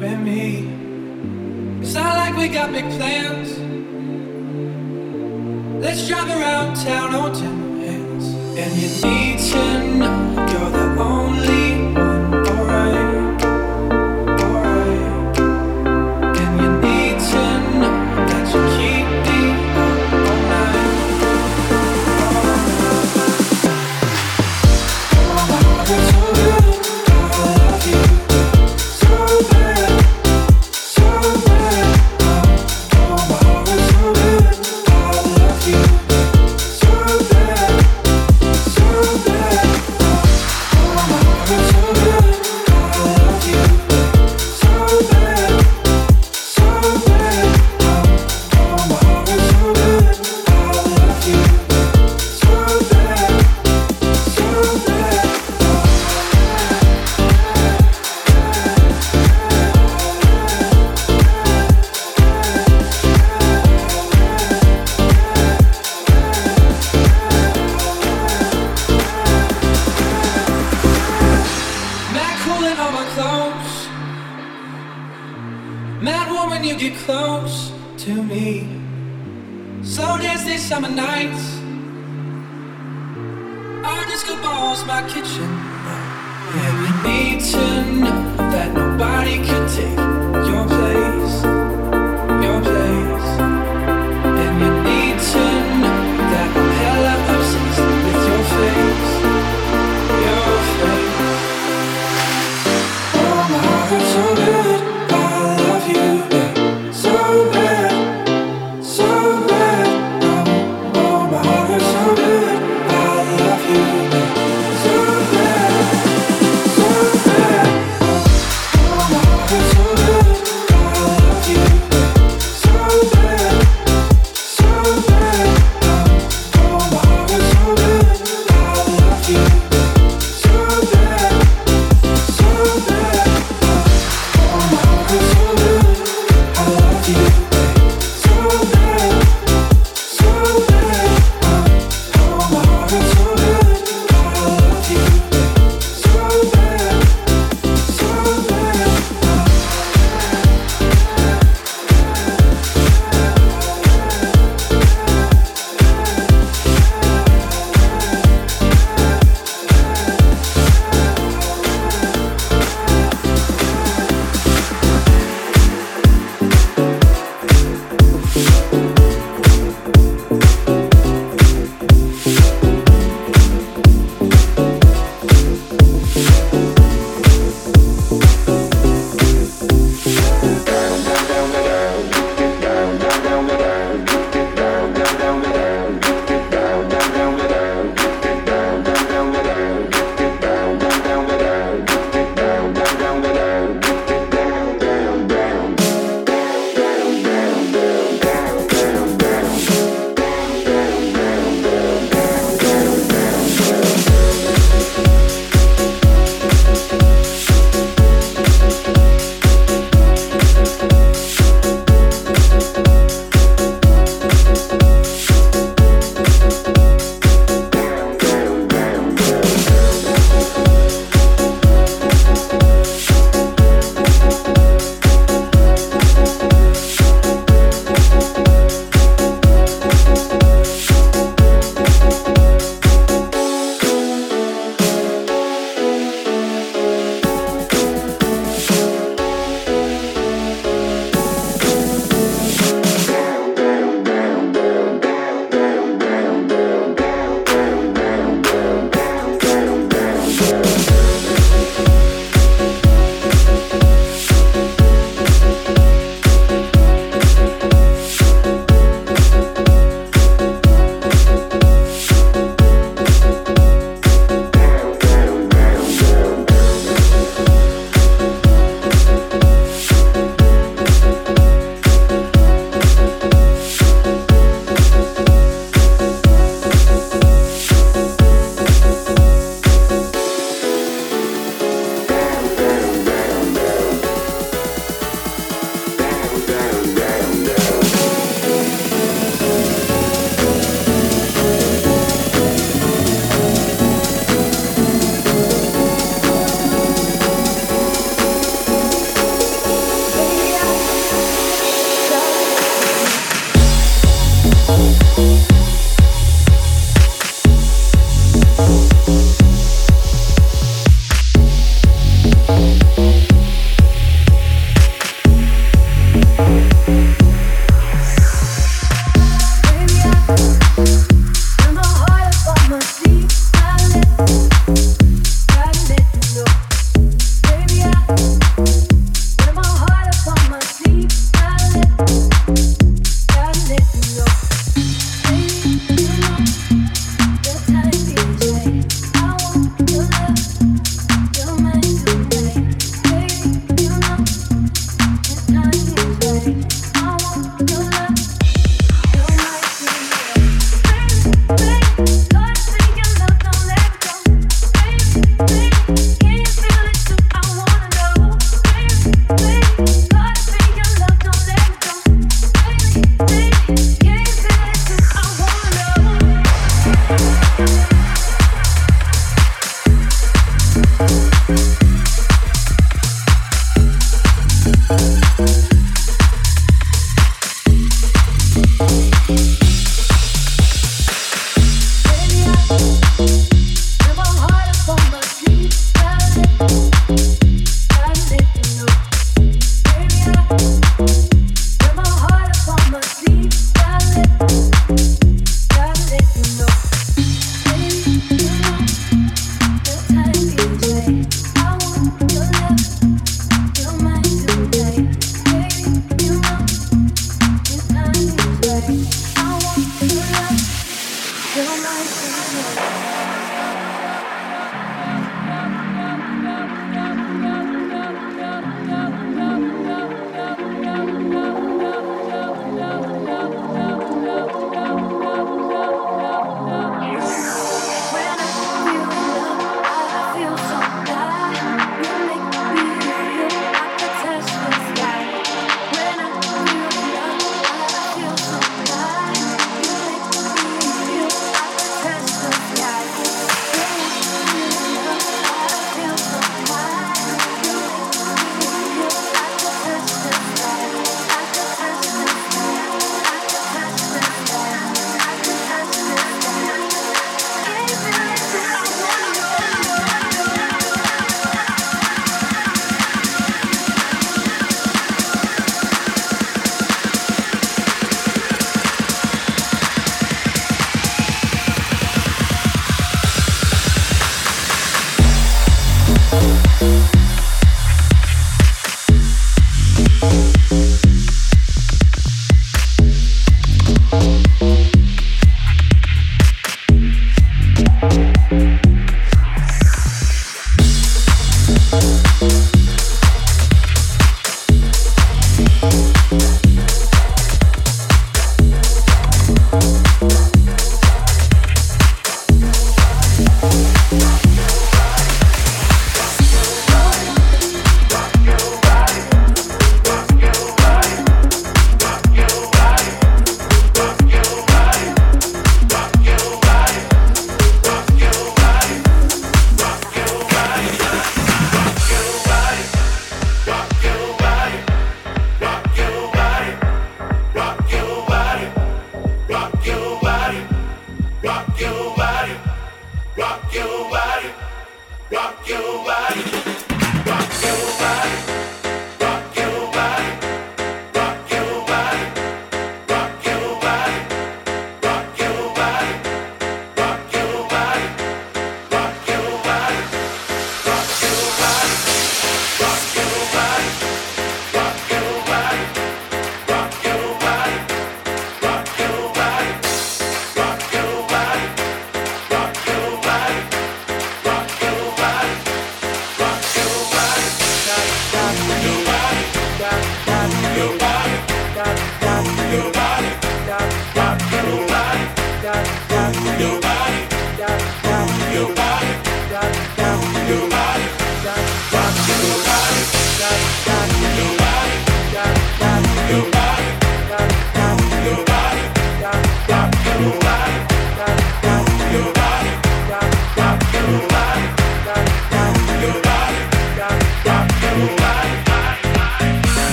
with me. It's not like we got big plans. Let's drive around town on ten hands. And you need to know you're the only one, alright.